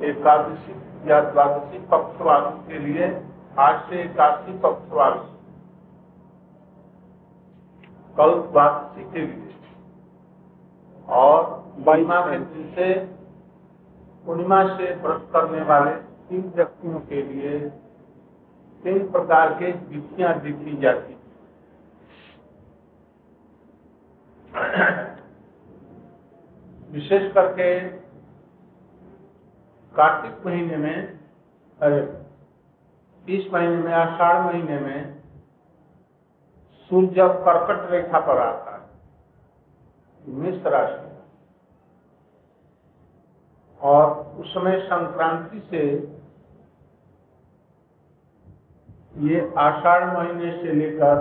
एकादशी या द्वादशी पक्षवालों के लिए आज से एकादशी पक्षवाल कल द्वादशी के लिए। और महिमा के दिन से पूर्णिमा से व्रत करने वाले तीन व्यक्तियों के लिए तीन प्रकार के विधियाँ लिखी जाती विशेष करके कार्तिक महीने में, अरे इस महीने में आषाढ़ महीने में सूर्य जब कर्कट रेखा पर आता है मिश्र राशि और उस समय संक्रांति से ये आषाढ़ महीने से लेकर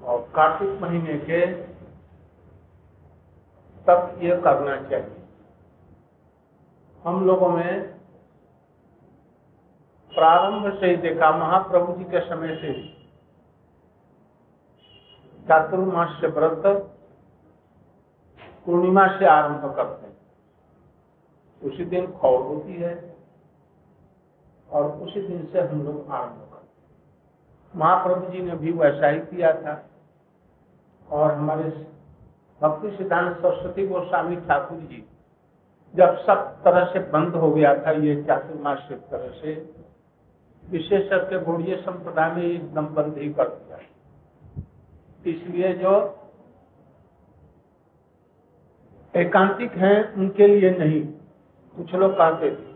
और कार्तिक महीने के तक ये करना चाहिए। हम लोगों में प्रारंभ से ही देखा, महाप्रभु जी के समय से चातुर्मास से व्रत, पूर्णिमा से आरंभ करते हैं। उसी दिन खौर होती है और उसी दिन से हम लोग आरंभ करते हैं। महाप्रभु जी ने भी वैसा ही किया था और हमारे भक्ति सिद्धांत सरस्वती गोस्वामी ठाकुर जी जब सब तरह से बंद हो गया था ये चातुर्मास एक तरह से विशेष करके गौड़ीय संप्रदाय में एकदम बंद ही कर दिया। इसलिए जो एकांतिक हैं, उनके लिए नहीं, कुछ लोग कहते थे।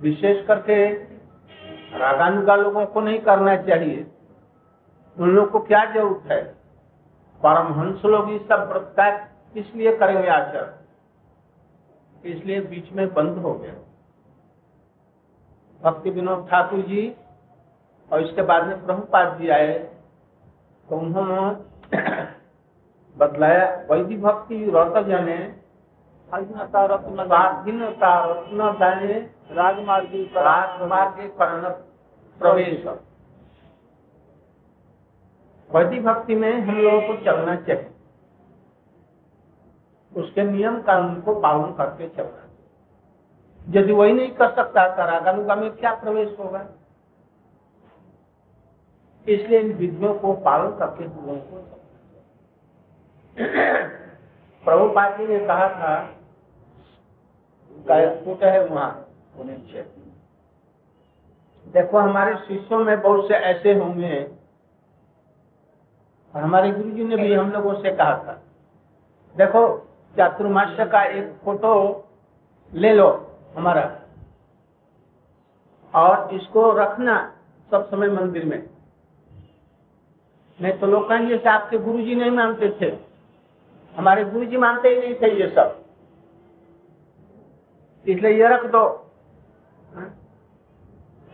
विशेष करके रागानुगा लोगों को नहीं करना चाहिए। उन लोग को क्या ज़रूरत है? परमहंस लोग इस सब व्रत का इसलिए करेंगे आचरण। इसलिए बीच में बंद हो गया। भक्ति विनोद ठाकुर जी और इसके बाद में प्रभुपाद जी आए तो उन्होंने बदलाया। वैदिक भक्ति रत जाने राजमार्गी प्रवेश। वैदिक भक्ति में हम लोगों को चलना चाहिए। उसके नियम कानून को पालन करके चलना यदि वही नहीं कर सकता तो रागानुगा में क्या प्रवेश होगा? इसलिए इन विधियों को पालन करके हम को प्रभुपाद जी ने कहा था कूट है वहाँ उन्नीस देखो, हमारे शिष्यों में बहुत से ऐसे होंगे और हमारे गुरु जी ने भी हम लोगों से कहा था। देखो चातुर्मास्य का एक फ़ोटो ले लो हमारा। और इसको रखना सब समय मंदिर में। नहीं तो लोग कहेंगे आपके गुरु जी नहीं मानते थे। हमारे गुरु जी मानते ही नहीं थे ये सब। इसलिए ये रख दो।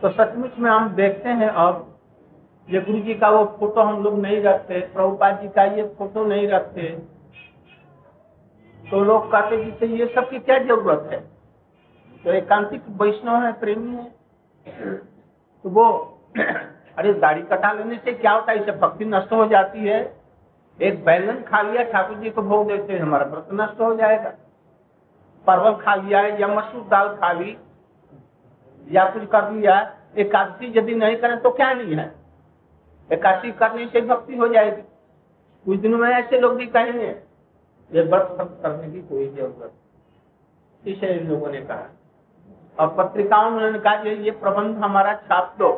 तो सचमुच में हम देखते हैं अब, ये गुरु जी का वो फ़ोटो हम लोग नहीं रखते, प्रभुपाद जी का ये फ़ोटो नहीं रखते। तो लोग कहते जी से ये सब की क्या ज़रूरत है? तो एकांतिक वैष्णव है, प्रेमी है। तो वो, अरे दाढ़ी कटा लेने से क्या होता है? इससे भक्ति नष्ट हो जाती है। एक बैगन खा लिया, ठाकुर जी को भोग देते हैं, हमारा व्रत नष्ट हो जाएगा। परवल खा लिया है या मसूर दाल खा ली, या कुछ कर लिया, एकादशी यदि नहीं करें तो क्या नहीं है? एकादशी करने से भक्ति हो जाएगी। कुछ दिनों में ऐसे लोग भी कहेंगे ये व्रत करने की कोई ज़रूरत इसे इन लोगों ने कहा। और पत्रिकाओं में उन्होंने कहा, ये ये प्रबंध हमारा छाप दो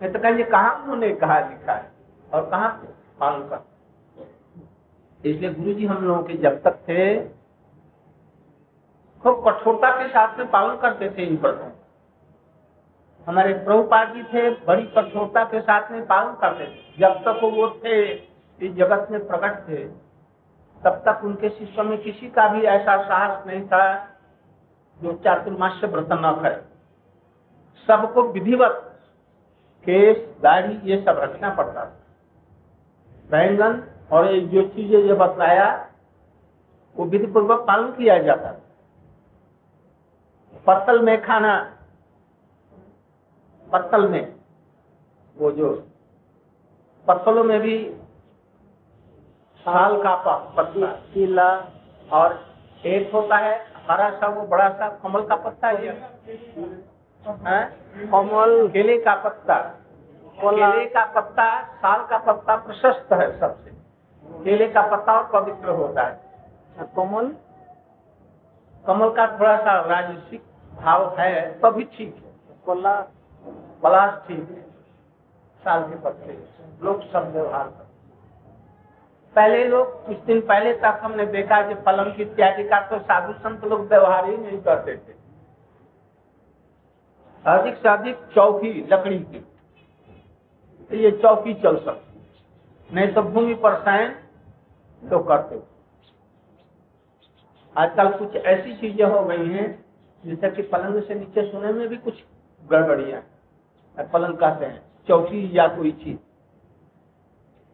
तो कहा कहा उन्होंने कहा लिखा है? और कहा पालन कर इसलिए गुरु जी हम लोगों के जब तक थे, खूब कठोरता के साथ में पालन करते थे इन व्रतों हमारे प्रभुपाद जी थे, बड़ी कठोरता के साथ में पालन करते थे। जब तक वो थे इस जगत में प्रकट थे। तब तक उनके शिष्यों में किसी का भी ऐसा साहस नहीं था जो चातुर्मास्य व्रत न करे। सबको विधिवत केस दाढ़ी, ये सब रखना पड़ता था। बैंगन और ये जो चीज़ें जो बतलाया, वो विधि पूर्वक पालन किया जाता था। पत्तल में खाना, पत्तल में वो जो पत्तलों में भी साल का पत्ता। केला और एक होता है हरा सा वो बड़ा सा कमल का पत्ता है। कमल केले का पत्ता। कोला। का पत्ता साल का पत्ता प्रशस्त है सबसे। केले का पत्ता और पवित्र होता है। कमल? कमल का थोड़ा सा राजसिक भाव है तभी ठीक है। कोला? पलाश ठीक है। साल के पत्ते लोग सब व्यवहार करते पहले लोग, कुछ दिन पहले तक हमने देखा कि पलंग इत्यादि का तो साधु संत लोग व्यवहार ही नहीं करते थे। अधिक से अधिक चौकी लकड़ी की। तो ये चौकी चल सकती नहीं तो भूमि पर शयन तो करते आजकल कुछ ऐसी चीज़ें हो गई हैं, जैसे कि पलंग से नीचे सोने में भी कुछ गड़बड़ियाँ पलंग कहते हैं, चौकी या कोई चीज़।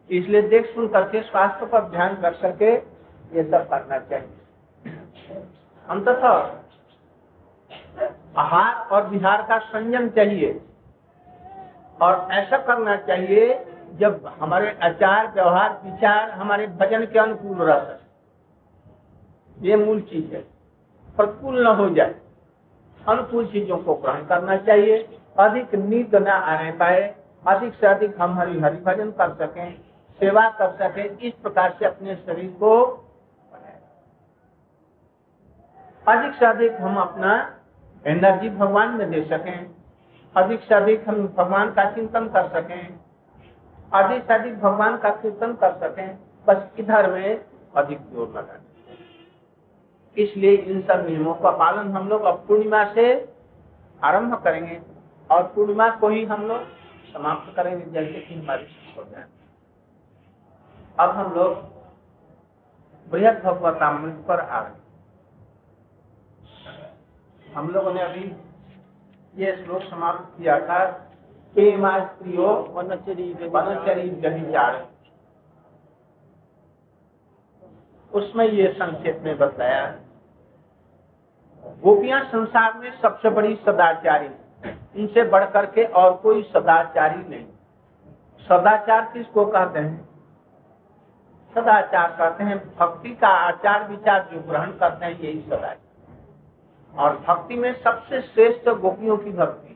इसलिए देख सुन करके स्वास्थ्य पर ध्यान कर करके ये सब करना चाहिए। अंततः आहार और विहार का संयम चाहिए। और ऐसा करना चाहिए, जब हमारे आचार, व्यवहार, विचार हमारे भजन के अनुकूल रह सके। ये मूल चीज़ है। प्रतिकूल न हो जाए। अनुकूल चीज़ों को ग्रहण करना चाहिए। अधिक नींद न आने पाए, अधिक से अधिक हम हरि हरि भजन कर सकें। सेवा कर सके, इस प्रकार से अपने शरीर को अधिक से अधिक हम अपना एनर्जी भगवान में दे सकें। अधिक से अधिक हम भगवान का चिंतन कर सकें। अधिक से अधिक भगवान का कीर्तन कर सकें। बस इधर में अधिक ज़ोर लगा इसलिए इन सब नियमों का पालन हम लोग अब पूर्णिमा से आरंभ करेंगे और पूर्णिमा को ही हम लोग समाप्त करेंगे, जैसे कि हमारी हो। जाए अब हम लोग बृहद भगवतामृत पर आ गए। हम लोगों ने अभी ये श्लोक समाप्त किया था प्रेमा स्त्रियो वनचरी वनचरी उसमें ये संक्षेप में बताया गोपियाँ संसार में सबसे बड़ी सदाचारी इनसे बढ़ करके और कोई सदाचारी नहीं। सदाचार किसको कहते हैं? सदाचार करते हैं, भक्ति का आचार विचार जो ग्रहण करते हैं, यही सदाचार और भक्ति में सबसे श्रेष्ठ गोपियों की भक्ति।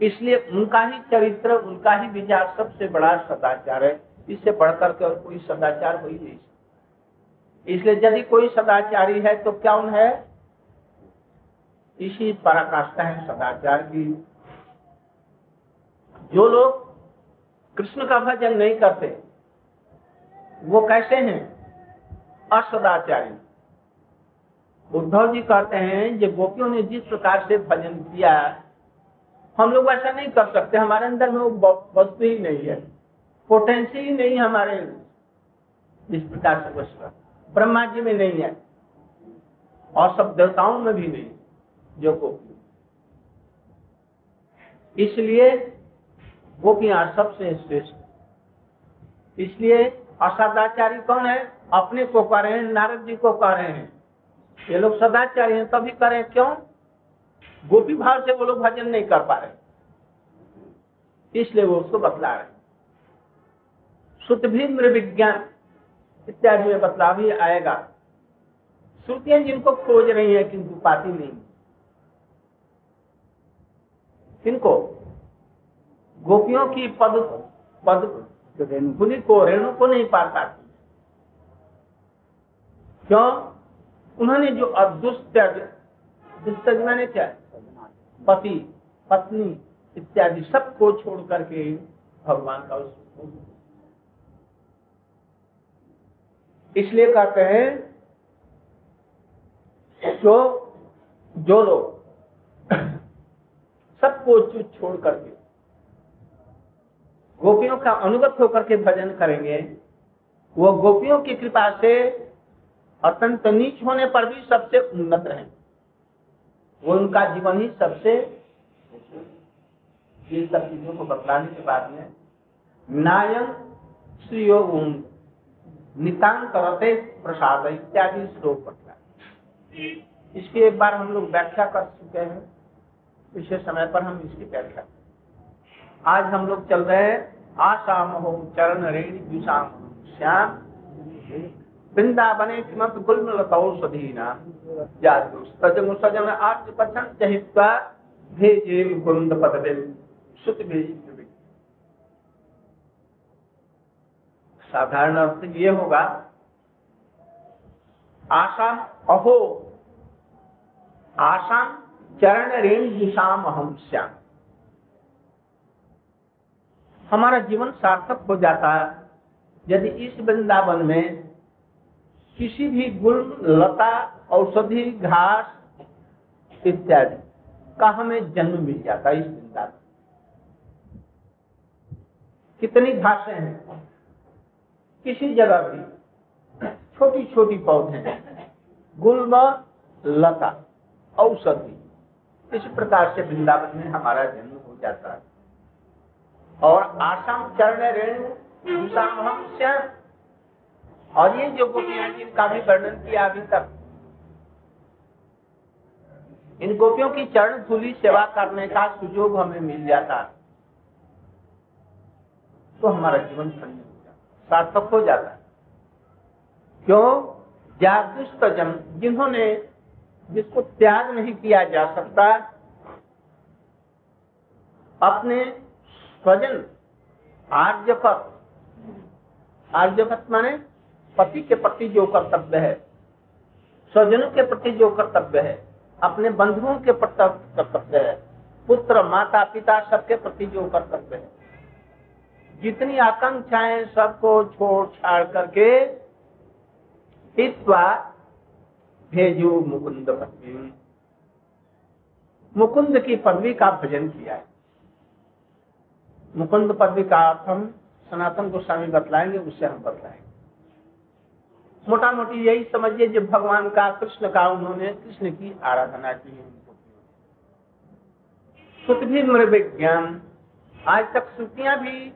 इसलिए उनका ही चरित्र, उनका ही विचार सबसे बड़ा सदाचार है। इससे बढ़कर के और कोई सदाचार हो ही नहीं इसलिए यदि कोई सदाचारी है तो क्या उन है? इसी पराकाष्ठा है सदाचार की। जो लोग कृष्ण का भजन नहीं करते वो कैसे हैं? असदाचारी उद्धव जी कहते हैं, ये गोपियों ने जिस प्रकार से भजन किया, हम लोग ऐसा नहीं कर सकते। हमारे अंदर में वो वस्तु ही नहीं है। पोटेंसी ही नहीं हमारे जिस प्रकार से वस्तु ब्रह्मा जी में नहीं है। और सब देवताओं में भी नहीं, जो गोपी। इसलिए गोपियाँ सबसे श्रेष्ठ इसलिए असदाचारी कौन है? अपने को कह रहे हैं, नारद जी को कह रहे हैं। ये लोग सदाचारी हैं, तभी करें क्यों? गोपी भाव से वो लोग भजन नहीं कर पा रहे। इसलिए वो उसको बतला रहे सुत भी विज्ञान इत्यादि में बतला भी आएगा। श्रुतियाँ जिनको खोज रही है, किंतु पाती नहीं। किनको गोपियों की पद पद फुली को रेणु को नहीं पार पाती। क्यों? उन्होंने जो अदुस्तज दुस्तज मैंने क्या? पति, पत्नी इत्यादि सबको छोड़ करके भगवान का इसलिए कहते हैं, जो जो लोग सबको छोड़ करके गोपियों का अनुगत होकर के भजन करेंगे। वो गोपियों की कृपा से अत्यंत नीच होने पर भी सबसे उन्नत रहे वो उनका जीवन ही सबसे ये सब चीज़ों को बतलाने के बाद में नायम श्रीयोग नितान करते प्रसाद इत्यादि श्लोक बतला। इसकी एक बार हम लोग व्याख्या कर चुके हैं। पिछले समय पर हम इसकी व्याख्या आज हम लोग चल रहे हैं आशाम हो चरण रेणी दुषाम श्याम। वृंदावने किमत गुलम लतौषधीना जातु। सजन सजन आर्य पछन चहित्वा भेजे मुकुंद पदवे। सुत भेज साधारण अर्थ ये होगा आशा अहो। आशा चरण रेण दिशाम अहम श्याम। हमारा जीवन सार्थक हो जाता है। यदि इस वृंदावन में किसी भी गुल लता, औषधि, घास इत्यादि का हमें जन्म मिल जाता है इस वृंदावन कितनी घासें हैं? किसी जगह भी छोटी छोटी पौधे हैं। गुलम लता, औषधि, इस प्रकार से वृंदावन में हमारा जन्म हो जाता है। और आसाम चरण रेणु और ये जो गोपियाँ जिनका भी वर्णन किया अभी तक, इन गोपियों की चरण धूली सेवा करने का सुजोग हमें मिल जाता तो हमारा जीवन धन्य हो जाता सार्थक हो जाता क्यों? जागुष्ट जन, जिन्होंने जिसको त्याग नहीं किया जा सकता, अपने स्वजन आर्यपत आर्यपत माने पति के प्रति जो कर्तव्य है। स्वजनों के प्रति जो कर्तव्य है, अपने बंधुओं के प्रति कर्तव्य है, पुत्र, माता, पिता, सबके प्रति जो कर्तव्य है। जितनी आकांक्षाएँ सबको छोड़ छाड़ करके हित्वा भेजो मुकुंद पदवी मुकुंद की पदवी का भजन किया है। मुकुंद पदवी का अर्थ हम सनातन गोस्वामी बतलाएँगे उससे हम बतलाएँगे। मोटा मोटी यही समझिए, जब भगवान का, कृष्ण का, उन्होंने कृष्ण की आराधना की सुत भी विज्ञान आज तक श्रुतियाँ भी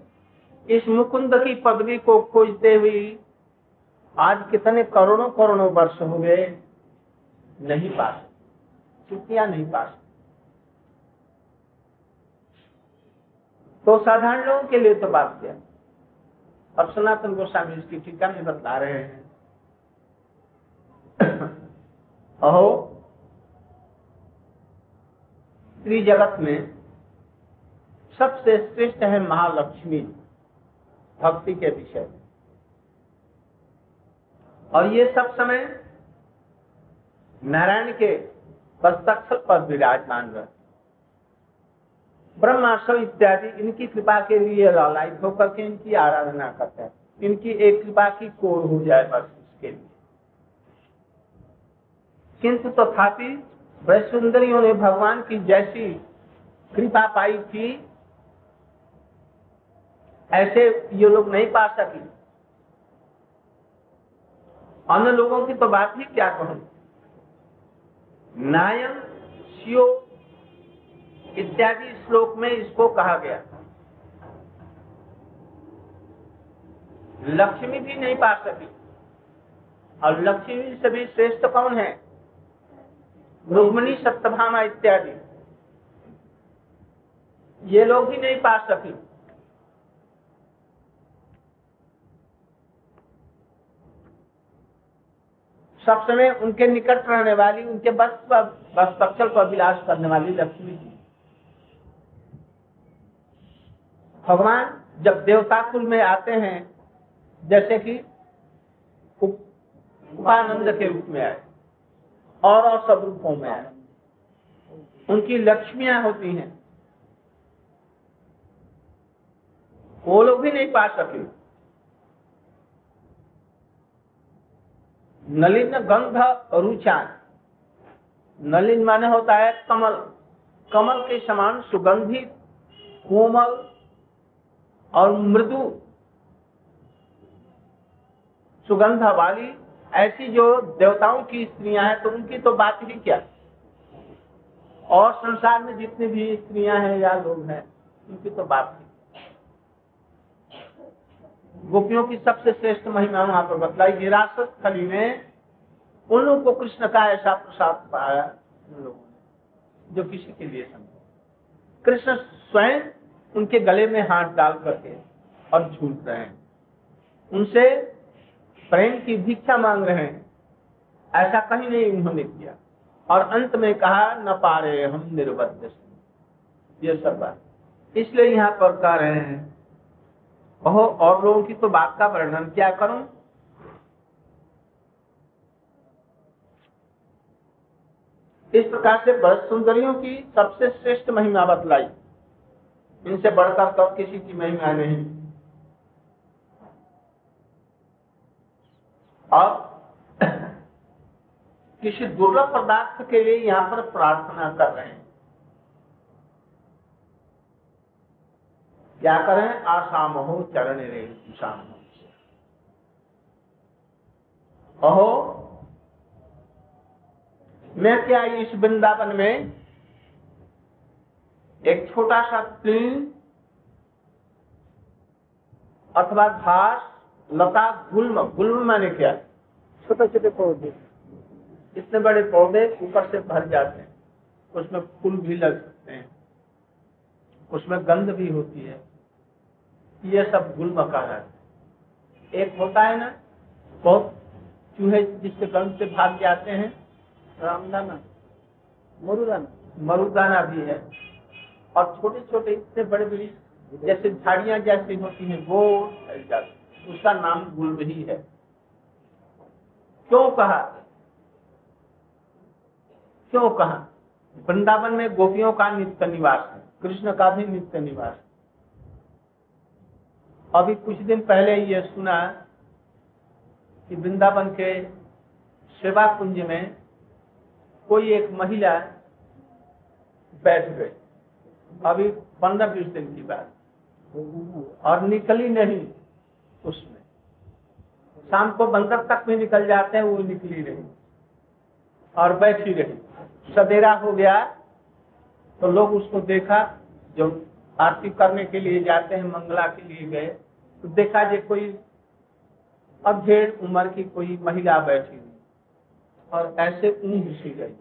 इस मुकुंद की पदवी को खोजते हुए, आज कितने करोड़ों करोड़ों वर्ष हो गए, नहीं पा सकते नहीं पा सकते तो साधारण लोगों के लिए तो बात क्या? अब सनातन गोस्वामी इसकी टीका में बतला रहे हैं। अहो स्त्री जगत में सबसे श्रेष्ठ है महालक्ष्मी भक्ति के विषय। और ये सब समय नारायण के पर विराजमान रहते ब्रह्माशव इत्यादि, इनकी कृपा के लिए लालायित होकर के इनकी आराधना करते हैं। इनकी एक कृपा की कोर हो जाए बस इसके लिए। किंतु तथापि तो सुंदरियों ने भगवान की जैसी कृपा पाई थी, ऐसे ये लोग नहीं पा सके। अन्य लोगों की तो बात ही क्या कहूँ? नायन शिव इत्यादि श्लोक में इसको कहा गया। लक्ष्मी भी नहीं पा सकी। और लक्ष्मी से भी श्रेष्ठ कौन है? रुक्मणी, सप्तभामा इत्यादि। ये लोग भी नहीं पा सकी। सब समय उनके निकट रहने वाली, उनके बस पर बस पक्षल पर विलास करने वाली लक्ष्मी जी। भगवान जब देवता कुल में आते हैं, जैसे कि उपानंद के रूप में आए, और और सब रूपों में आए, उनकी लक्ष्मियाँ होती हैं। वो लोग भी नहीं पा सके। नलिन गंध रुचा नलिन माने होता है कमल। कमल के समान सुगंधित, कोमल और मृदु सुगंध वाली ऐसी जो देवताओं की स्त्रियाँ हैं तो उनकी तो बात ही क्या? और संसार में जितनी भी स्त्रियाँ हैं या लोग हैं, उनकी तो बात ही गोपियों की सबसे श्रेष्ठ महिमा वहाँ पर बतलाई विरासत थली में उन लोगों को कृष्ण का ऐसा प्रसाद पाया उन लोगों ने, जो किसी के लिए समझ कृष्ण स्वयं उनके गले में हाथ डाल करके और झूल रहे हैं। उनसे प्रेम की भिक्षा मांग रहे हैं। ऐसा कहीं नहीं उन्होंने किया। और अंत में कहा, न पा रहे हम निर्बद्ध ये सब बात। इसलिए यहाँ पर कह रहे हैं कहो और लोगों की तो बात का वर्णन क्या करूँ? इस प्रकार से बरस सुंदरियों की सबसे श्रेष्ठ महिमा बतलाई। इनसे बढ़कर कब किसी की महिमा नहीं। अब किसी दुर्लभ पदार्थ के लिए यहाँ पर प्रार्थना कर रहे हैं। क्या करें? आसाम हो चरण रे शाम अहो, मैं क्या इस वृंदावन में एक छोटा सा तीन अथवा घास लता गुल्म गुल्म माने क्या? छोटे छोटे पौधे। इतने बड़े पौधे ऊपर से भर जाते हैं। उसमें फूल भी लग सकते हैं। उसमें गंध भी होती है। ये सब गुल्म का है। एक होता है ना बहुत चूहे जिसके गंध से भाग जाते हैं। रामदाना। मरुदाना। मरुदाना भी है। और छोटे छोटे इतने बड़े बड़ी जैसे झाड़ियाँ जैसी होती हैं, वो उसका नाम गुल्ब ही। है क्यों कहा? क्यों कहा? वृंदावन में गोपियों का नित्य निवास है, कृष्ण का भी नित्य निवास अभी कुछ दिन पहले ये सुना कि वृंदावन के सेवा कुंज में कोई एक महिला बैठ गई। अभी पंद्रह बीस दिन की बात। और निकली नहीं उसमें। शाम को बंदर तक भी निकल जाते हैं, वो निकली रही और बैठी रही। सवेरा हो गया तो लोग उसको देखा, जो आरती करने के लिए जाते हैं, मंगला के लिए गए तो देखा जे कोई अधेड़ उम्र की कोई महिला बैठी हुई। और ऐसे ऊँघ सी गई।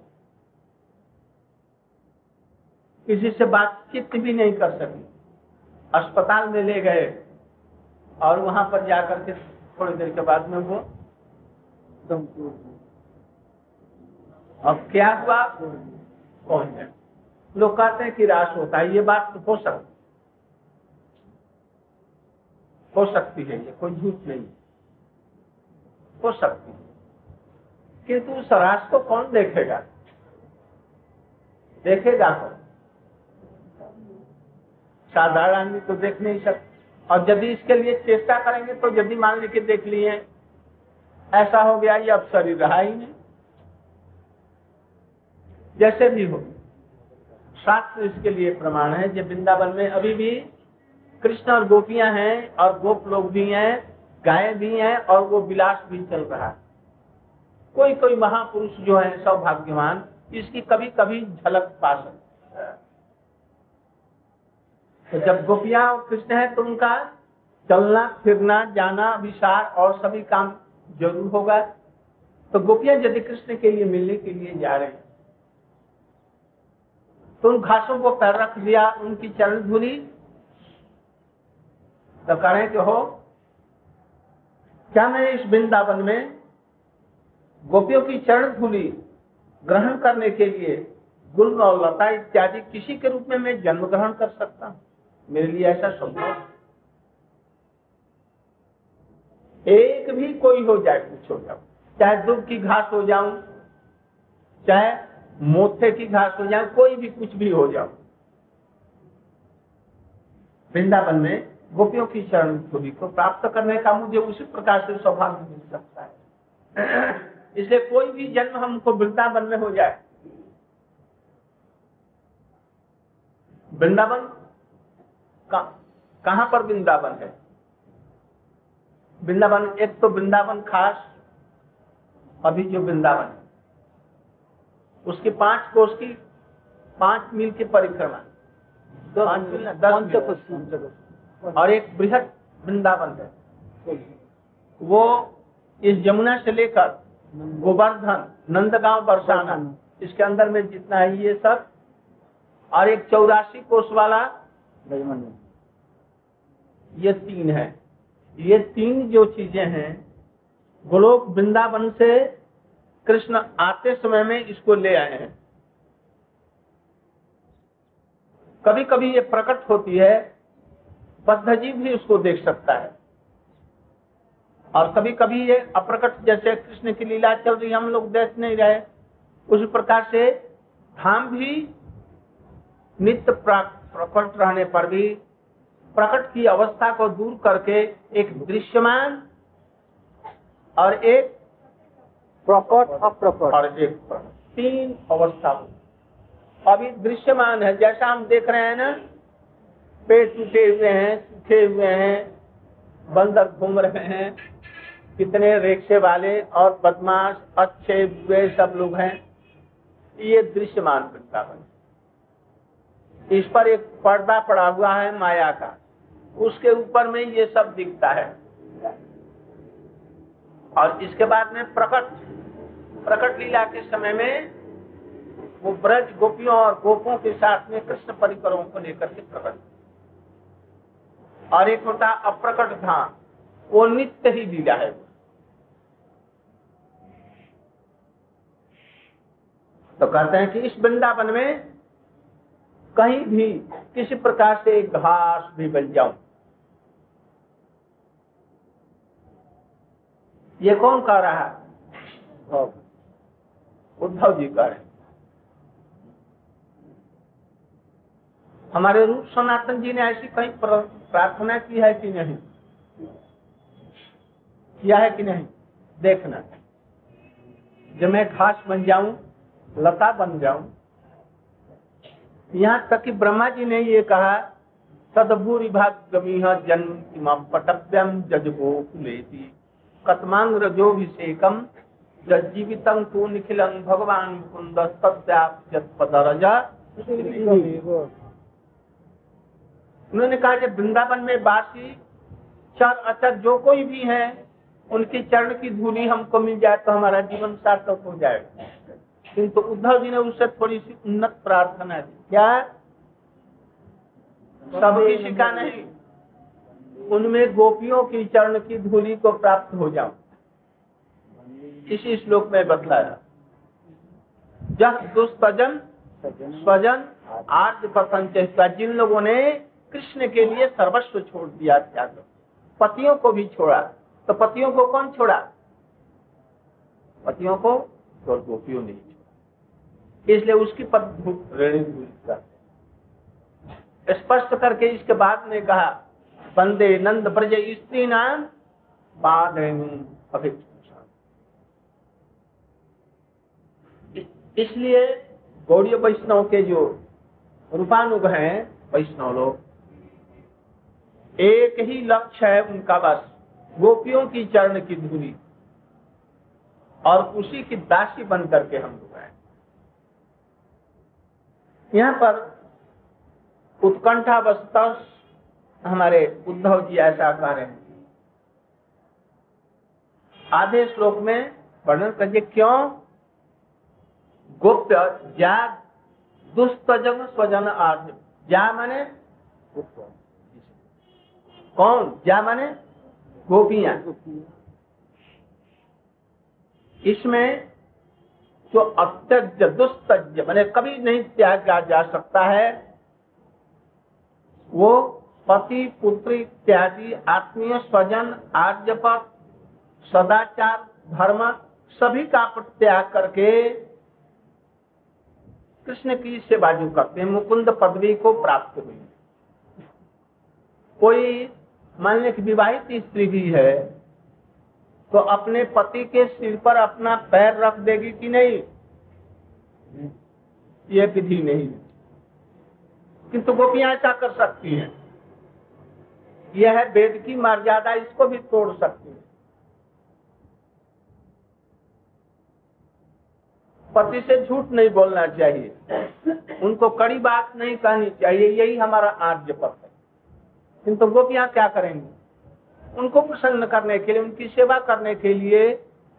किसी से बातचीत भी नहीं कर सकी। अस्पताल में ले गए और वहाँ पर जाकर के थोड़ी देर के बाद में वो दम अब क्या हुआ? कौन है? लोग कहते हैं कि रास होता है, ये बात तो हो सकती हो। सकती है, ये कोई झूठ नहीं हो सकती है। किंतु उस रास को कौन देखेगा? देखेगा कौन? साधारण आदमी तो देख नहीं सकते। और यदि इसके लिए चेष्टा करेंगे तो यदि मान लीजिए देख लिए, ऐसा हो गया, ये अब शरीर रहा ही नहीं। जैसे भी हो। शास्त्र इसके लिए प्रमाण है जब वृंदावन में अभी भी कृष्ण और गोपियाँ हैं, और गोप लोग भी हैं, गायें भी हैं, और वो विलास भी चल रहा है। कोई कोई महापुरुष जो है, सौभाग्यवान, इसकी कभी कभी झलक पा सकते। तो जब गोपिया और कृष्ण है तो उनका चलना, फिरना, जाना, विचार और सभी काम ज़रूर होगा। तो गोपियाँ यदि कृष्ण के लिए मिलने के लिए जा रहे हैं तो उन घासों को पैर रख दिया उनकी चरण धुली तो करें कि हो, क्या मैं इस वृंदावन में गोपियों की चरण धुली ग्रहण करने के लिए गुल और लता इत्यादि किसी के रूप में मैं जन्म ग्रहण कर सकता हूँ? मेरे लिए ऐसा संभव एक भी कोई हो जाए कुछ हो जाओ। चाहे दुख की घास हो जाऊँ, चाहे मोथे की घास हो जाए कोई भी कुछ भी हो जाओ। वृंदावन में गोपियों की शरण धूलि को प्राप्त करने का मुझे उसी प्रकार से सौभाग्य मिल सकता है। इसलिए कोई भी जन्म हमको वृंदावन में हो जाए, वृंदावन कहाँ पर वृंदावन है? वृंदावन एक तो वृंदावन खास अभी जो वृंदावन है। उसके पाँच कोष की पाँच मील की परिक्रमा। मील दस मील। और एक बृहद वृंदावन है। वो इस यमुना से लेकर गोवर्धन नंदगांव बरसाना इसके अंदर में जितना है ये सब और एक चौरासी कोष वाला ये तीन है। ये तीन जो चीज़ें हैं, गोलोक वृंदावन से कृष्ण आते समय में इसको ले आए हैं। कभी कभी ये प्रकट होती है बद्धजीव भी उसको देख सकता है। और कभी कभी ये अप्रकट, जैसे कृष्ण की लीला चल रही हम लोग देख नहीं रहे। उस प्रकार से धाम भी नित्य प्रकट रहने पर भी प्रकट की अवस्था को दूर करके एक दृश्यमान और एक प्रकट अप्रकट। और एक तीन अवस्था। अभी दृश्यमान है जैसा हम देख रहे हैं ना पेड़ टूटे हुए हैं सूखे हुए हैं बंदर घूम रहे हैं कितने रिक्शे वाले और बदमाश अच्छे वे सब लोग हैं ये दृश्यमान वृंदावन। इस पर एक पर्दा पड़ा हुआ है माया का। उसके ऊपर में ये सब दिखता है। और इसके बाद में प्रकट प्रकट लीला के समय में वो ब्रज गोपियों और गोपों के साथ में कृष्ण परिकरों को लेकर के प्रकट। और एक होता अप्रकट धाम, वो नित्य ही लीला है। तो कहते हैं कि इस वृंदावन में कहीं भी किसी प्रकार से घास भी बन जाऊँ। ये कौन कह रहा है? उद्धव जी कह रहे हमारे रूप सनातन जी ने ऐसी कहीं प्रार्थना की है कि नहीं? किया है कि नहीं? देखना। जब मैं घास बन जाऊँ लता बन जाऊँ यहाँ तक कि ब्रह्मा जी ने ये कहा तदभूरि भाग्यमी जन्म इमाम पटव्यम जजगो लेती कतमांग रजोभिषेकम जीवित को निखिल भगवान मुकुंद उन्होंने कहा कि वृंदावन में बासी चर अचर जो कोई भी है, उनकी चरण की धूली हमको मिल जाए तो हमारा जीवन सार्थक हो जाए किंतु उद्धव जी ने उससे थोड़ी सी उन्नत प्रार्थना दी क्या? सबकी शिका नहीं। उनमें गोपियों की चरण की धूली को प्राप्त हो जाऊँ। इसी श्लोक में बतलाया। जस दुस्तजन स्वजन आर्य पसंद जिन लोगों ने कृष्ण के लिए सर्वस्व छोड़ दिया त्याग, पतियों को भी छोड़ा। तो पतियों को कौन छोड़ा? पतियों को और गोपियों ने छोड़ा। इसलिए उसकी पद स्पष्ट करके इसके बाद में कहा बंदे नंद ब्रज स्त्री नाम बाद इसलिए गौड़ी वैष्णव के जो रूपानुग हैं, वैष्णव लोग, एक ही लक्ष्य है उनका बस, गोपियों की चरण की धूरी, और उसी की दासी बन करके हम लोग हैं। यहाँ पर उत्कंठा बस्ता हमारे उद्धव जी ऐसा कह रहे हैं। आधे श्लोक में वर्णन करिए, क्यों? गुप्त जा दुस्तजन स्वजन आर्थ। जा माने कौन? जा माने गोपियाँ। इसमें जो अत्यज दुस्तज मैंने कभी नहीं त्यागा जा सकता है, वो पति, पुत्री इत्यादि आत्मीय, स्वजन आर्यपत सदाचार, धर्म, सभी का त्याग करके कृष्ण की सेवा जो करते मुकुंद पदवी को प्राप्त हुई। कोई मान लें कि विवाहित स्त्री भी है तो अपने पति के सिर पर अपना पैर रख देगी कि नहीं? ये विधि नहीं किंतु गोपियाँ ऐसा कर सकती हैं। यह है वेद की मर्यादा इसको भी तोड़ सकती है। पति से झूठ नहीं बोलना चाहिए। उनको कड़ी बात नहीं कहनी चाहिए यही हमारा आर्य पथ है। किंतु गोपियाँ क्या करेंगे? उनको प्रसन्न करने के लिए उनकी सेवा करने के लिए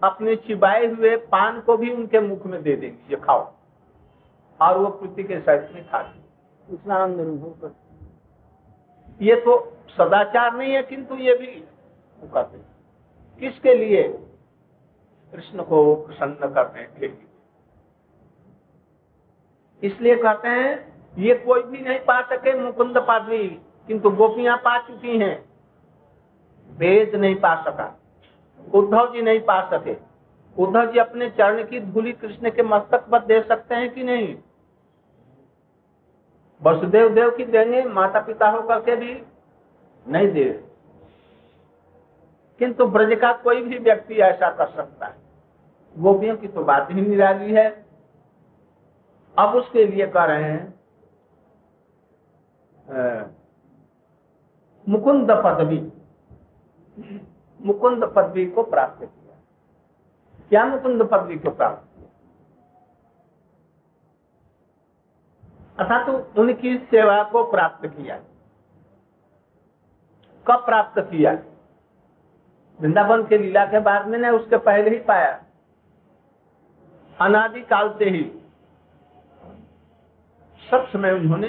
अपने चिबाए हुए पान को भी उनके मुख में दे देंगे ये खाओ। और वो प्रीति के साथ में खा स्नान अनुभव कर ये तो सदाचार नहीं है, किंतु ये भी कहते किसके लिए? कृष्ण को प्रसन्न करने के लिए। इसलिए कहते हैं, ये कोई भी नहीं पा सके मुकुंद पदवी किंतु गोपियाँ पा चुकी हैं। वेद नहीं पा सका, उद्धव जी नहीं पा सके। उद्धव जी अपने चरण की धूली कृष्ण के मस्तक पर दे सकते हैं कि नहीं? वसुदेव देव की देंगे माता पिता होकर के भी नहीं दे। किंतु ब्रज का कोई भी व्यक्ति ऐसा कर सकता है। गोपियों की तो बात ही निराली है। अब उसके लिए कह रहे हैं मुकुंद पदवी। मुकुंद पदवी को प्राप्त किया। क्या मुकुंद पदवी को प्राप्त किया? अर्थात तो उनकी सेवा को प्राप्त किया। कब प्राप्त किया? वृंदावन के लीला के बाद में ने उसके पहले ही पाया। अनादि काल से ही। सब समय उन्होंने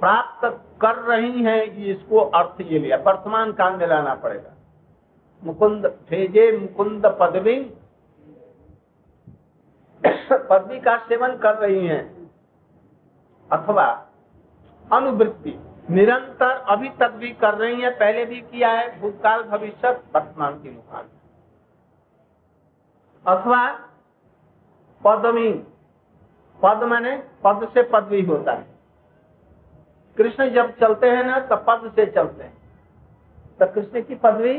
प्राप्त कर रही हैं इसको अर्थ ये लिया। वर्तमान काल में लाना पड़ेगा। मुकुंद भेजे मुकुंद पदवी। पदवी का सेवन कर रही हैं। अथवा अनुवृत्ति। निरंतर अभी तक भी कर रही है, पहले भी किया है, भूतकाल भविष्य वर्तमान के मुकाबले। अथवा पदमी पद माने पद से पदवी होता है। कृष्ण जब चलते हैं ना तो पद से चलते हैं। तो कृष्ण की पदवी,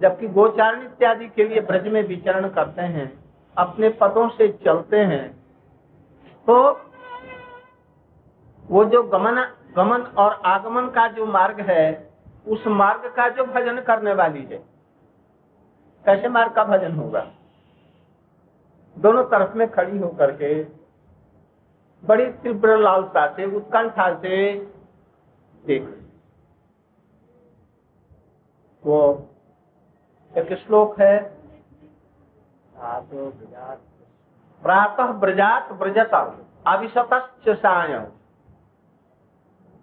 जबकि गोचारण इत्यादि के लिए ब्रज में विचरण करते हैं, अपने पदों से चलते हैं तो वो जो गमन गमन और आगमन का जो मार्ग है उस मार्ग का जो भजन करने वाली है कैसे मार्ग का भजन होगा? दोनों तरफ़ में खड़ी होकर के बड़ी तीव्र लालसा से उत्कंठा से देख वो एक श्लोक है। प्रातः ब्रजात ब्रजत अभिशत साय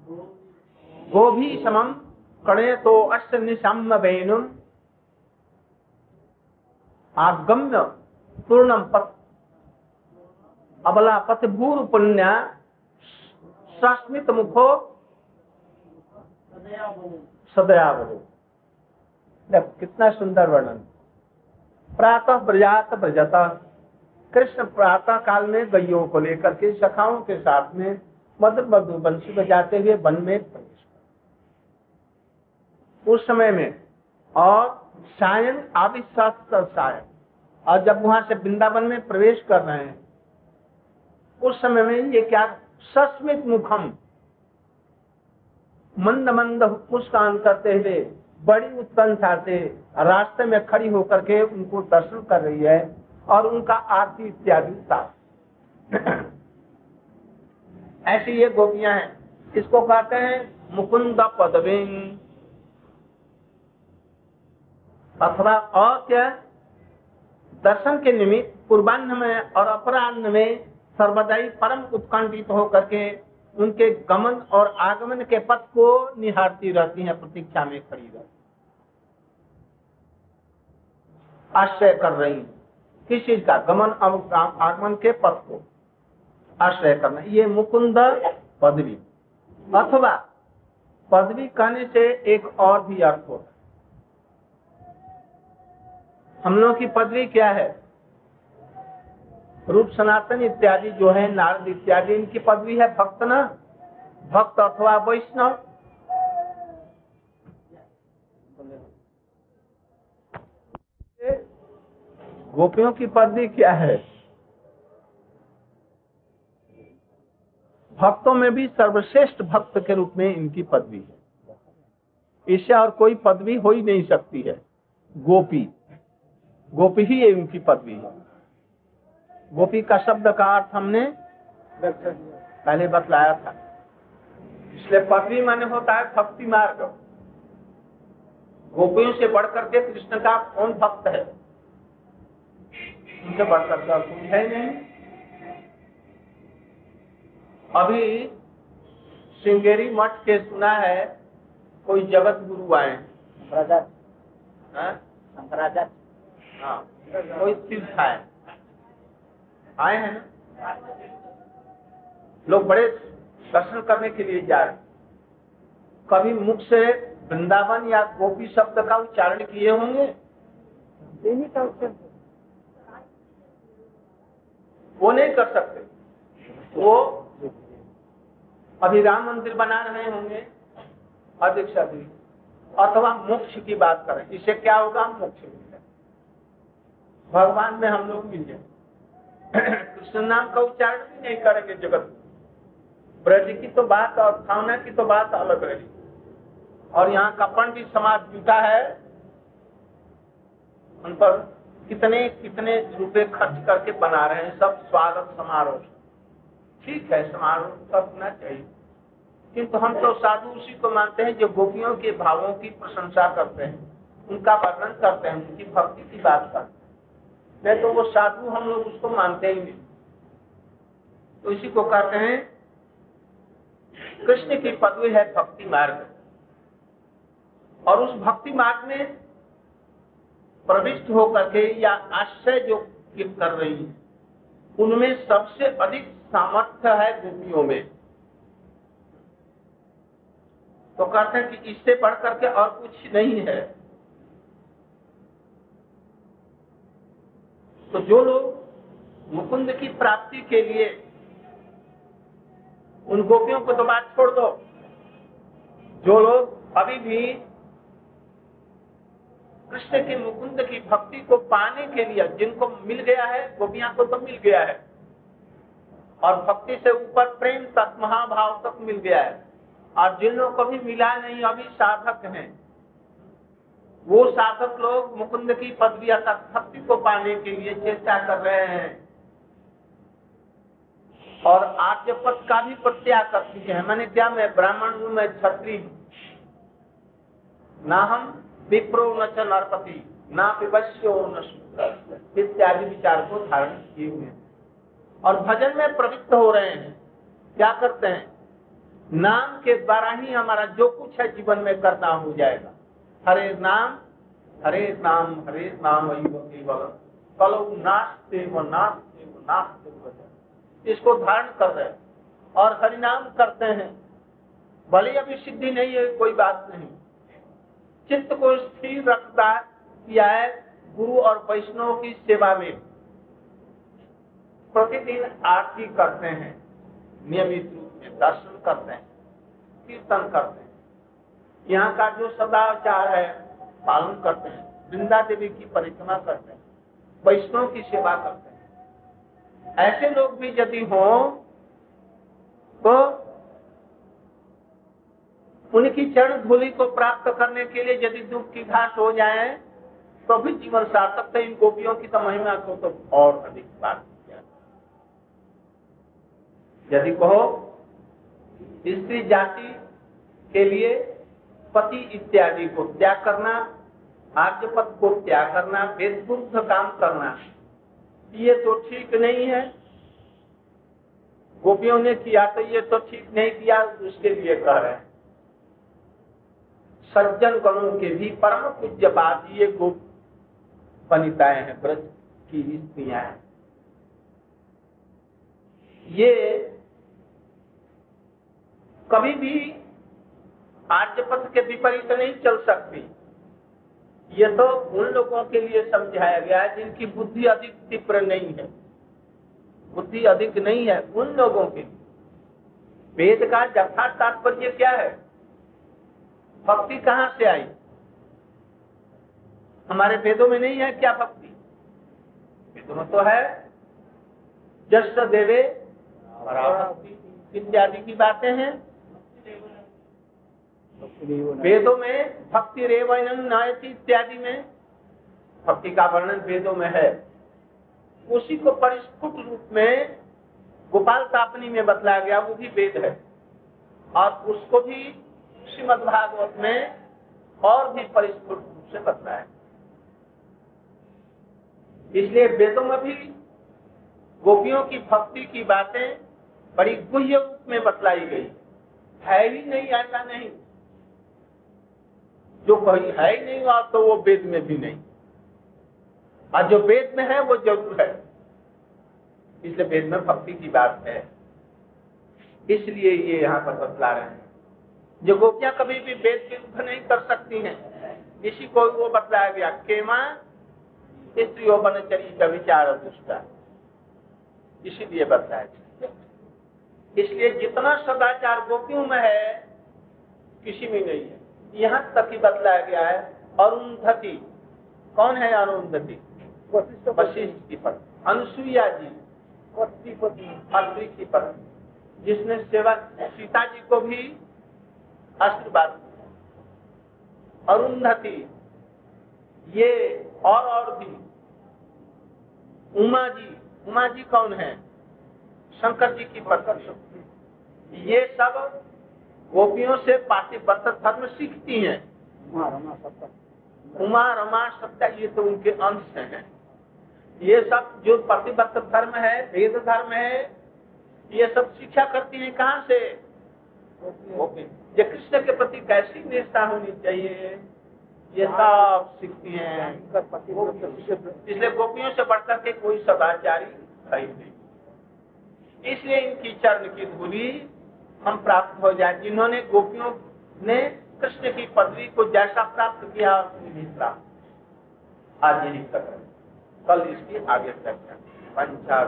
गोभी समम कणे तो अष्ट निशम वेणुम आगम्य पूर्णम पथ अबला पथ भूर पुण्य सस्मित मुखो सदया बनो कितना सुंदर वर्णन। प्रातः ब्रजात ब्रजता कृष्ण प्रातः काल में गैयों को लेकर के सखाओं के साथ में मधुर बंशी बजाते हुए वन में प्रवेश उस समय में, और सायन आविश्वास सायन। और जब वहाँ से वृंदावन में प्रवेश कर रहे हैं, उस समय में ये क्या सस्मित मुखम, मंद मंद मुस्कान करते हुए, बड़ी उत्कंठा से रास्ते में खड़ी होकर के उनको दर्शन कर रही है, और उनका आरती इत्यादि ऐसी ये गोपियाँ हैं। इसको कहते हैं मुकुंद पदवी अथवा और क्या? दर्शन के निमित्त पूर्वान्न में और अपराह्न में सर्वदा ही परम उत्कंठित होकर के उनके गमन और आगमन के पथ को निहारती रहती हैं, प्रतीक्षा में खड़ी रहती आश्रय कर रही किस चीज़ का? गमन आगमन के पथ को। आश्रय करना। ये मुकुंद पदवी। अथवा पदवी कहने से एक और भी अर्थ होता हम लोग की पदवी क्या है? रूप सनातन इत्यादि जो है, नारद इत्यादि, इनकी पदवी है भक्त ना? भक्त अथवा वैष्णव। गोपियों की पदवी क्या है? भक्तों में भी सर्वश्रेष्ठ भक्त के रूप में इनकी पदवी है। इससे और कोई पदवी हो ही नहीं सकती है। गोपी गोपी ही है उनकी पदवी है। गोपी का शब्द का अर्थ हमने पहले बतलाया था। इसलिए पदवी माने होता है भक्ति मार्ग। गोपियों से बढ़कर के कृष्ण का कौन भक्त है? उनसे बढ़कर का कोई है नहीं। अभी श्रृंगेरी मठ के सुना है कोई जगत गुरु आए। शंकराचार्य हाँ? कोई तीर्थ आए। आए हैं ना? लोग बड़े दर्शन करने के लिए जा रहे कभी मुख से वृंदावन या गोपी शब्द का उच्चारण किए होंगे? का वो नहीं कर सकते। वो अभी राम मंदिर बना रहे होंगे अधिक से अधिक अथवा मोक्ष की बात करें, इससे क्या होगा? मोक्ष मिल जाए भगवान में हम लोग मिल। जाए कृष्ण नाम का उच्चारण भी नहीं करेंगे जगत ब्रज की तो बात और भावना की तो बात अलग रही। और यहाँ का पंडित समाज जुटा है। उन पर कितने कितने रुपए खर्च करके बना रहे हैं, सब स्वागत समारोह। ठीक है समारोह करना चाहिए। किंतु हम तो साधु उसी को मानते हैं जो गोपियों के भावों की प्रशंसा करते हैं, उनका वर्णन करते हैं, उनकी भक्ति की बात करते हैं। नहीं तो वो साधु हम लोग उसको मानते ही नहीं। तो इसी को कहते हैं, कृष्ण की पदवी है भक्ति मार्ग। और उस भक्ति मार्ग में प्रविष्ट होकर के या आश्रय जो कर रही है, उनमें सबसे अधिक सामर्थ्य है गोपियों में। तो कहते हैं कि इससे बढ़ करके और कुछ नहीं है। तो जो लोग मुकुंद की प्राप्ति के लिए उन गोपियों को तो बात छोड़ दो। जो लोग अभी भी कृष्ण के मुकुंद की भक्ति को पाने के लिए जिनको मिल गया है, गोपियाँ को तो मिल गया है। और भक्ति से ऊपर प्रेम तक, महाभाव तक मिल गया है। और जिन लोग को भी मिला नहीं, अभी साधक हैं। वो साधक लोग मुकुंद की पदवी तक भक्ति को पाने के लिए चेष्टा कर रहे हैं। और आर्य पद का भी प्रत्याग कर चुके हैं। मैंने क्या, मैं ब्राह्मण हूँ, मैं छत्री ना हम विप्रो न नरपति ना पिबस्यो न इत्यादि विचार को धारण किए हुए और भजन में प्रवृत्त हो रहे हैं। क्या करते हैं? नाम के द्वारा ही हमारा जो कुछ है जीवन में करना हो जाएगा। हरे नाम हरे नाम हरे नाम केवल कलो व नास्ते व नास्ते इसको धारण कर रहे हैं और हरिनाम करते हैं। भले अभी सिद्धि नहीं है, कोई बात नहीं। चित्त को स्थिर रखता किया है गुरु और वैष्णव की सेवा में। प्रतिदिन आरती करते हैं, नियमित रूप में दर्शन करते हैं, कीर्तन करते हैं। यहाँ का जो सदाचार है, पालन करते हैं, वृंदा देवी की परिक्रमा करते हैं, वैष्णव की सेवा करते हैं। ऐसे लोग भी यदि हो तो उनकी चरण धूलि को प्राप्त करने के लिए यदि दुख की घाट हो जाए तो भी जीवन सार्थक इन गोपियों की तो महिमा को तो और अधिक बात। यदि कहो, स्त्री जाति के लिए पति इत्यादि को त्याग करना, आर्यपद को त्याग करना, वेदबुद्ध काम करना, ये तो ठीक नहीं है। गोपियों ने किया तो ये तो ठीक नहीं किया, उसके लिए कह रहे हैं। सज्जन गणों के भी परम पूज्य बात ये गोप वनिताएँ हैं, ब्रज की स्त्रियाँ हैं। ये कभी भी आर्यपथ के विपरीत नहीं चल सकती। ये तो उन लोगों के लिए समझाया गया है जिनकी बुद्धि अधिक तीव्र नहीं है। बुद्धि अधिक नहीं है उन लोगों के वेद का यथार्थ तात्पर्य क्या है? भक्ति कहाँ से आई? हमारे वेदों में नहीं है क्या भक्ति? वेदों में तो है। जस देवे इत्यादि की बातें हैं। वेदों में भक्ति रेवन नायति इत्यादि में भक्ति का वर्णन वेदों में है। उसी को परिस्फुट रूप में गोपाल तापनी में बतलाया गया, वो भी वेद है। और उसको भी श्रीमद भागवत में और भी परिस्फुट रूप से बतलाया इसलिए वेदों में भी गोपियों की भक्ति की बातें बड़ी गुह्य रूप में बतलाई गई। है ही नहीं, ऐसा नहीं। जो कोई है ही नहीं और तो वो वेद में भी नहीं। और जो वेद में है, वो ज़रूर है। इसलिए वेद में भक्ति की बात है। इसलिए ये यहाँ पर बतला रहे हैं। जो गोपियाँ कभी भी वेद के युद्ध नहीं कर सकती हैं, इसी को वो बतलाया गया। केमा स्त्रियों बनचरी का विचार दुष्टा। इसीलिए बताया इसलिए जितना सदाचार गोपियों में है किसी में नहीं है। यहाँ तक ही बतलाया गया है अरुंधति। कौन है अरुंधति? वशिष्ठ की पत्नी अनुसुईया जी। अत्रि की पत्नी जिसने सेवा सीता जी को भी आशीर्वाद अरुंधति। ये और और भी। उमा जी। उमा जी कौन है? शंकर जी की पत्नी ये सब गोपियों से पातिव्रत धर्म सीखती हैं। उमा रमा सत्या ये तो उनके अंश हैं। ये सब जो प्रतिबद्ध धर्म है वेद धर्म है ये सब शिक्षा करती है कहाँ से? ये कृष्ण के प्रति कैसी निष्ठा होनी चाहिए? ये सब सीखती हैं। इसलिए गोपियों से बढ़कर के कोई सदाचारी है नहीं। इसलिए इनकी चरण की धूली हम प्राप्त हो जाए। जिन्होंने गोपियों ने कृष्ण की पदवी को जैसा प्राप्त किया भी प्राप्त। आज यही कल इसकी आगे चर्चा। पंचार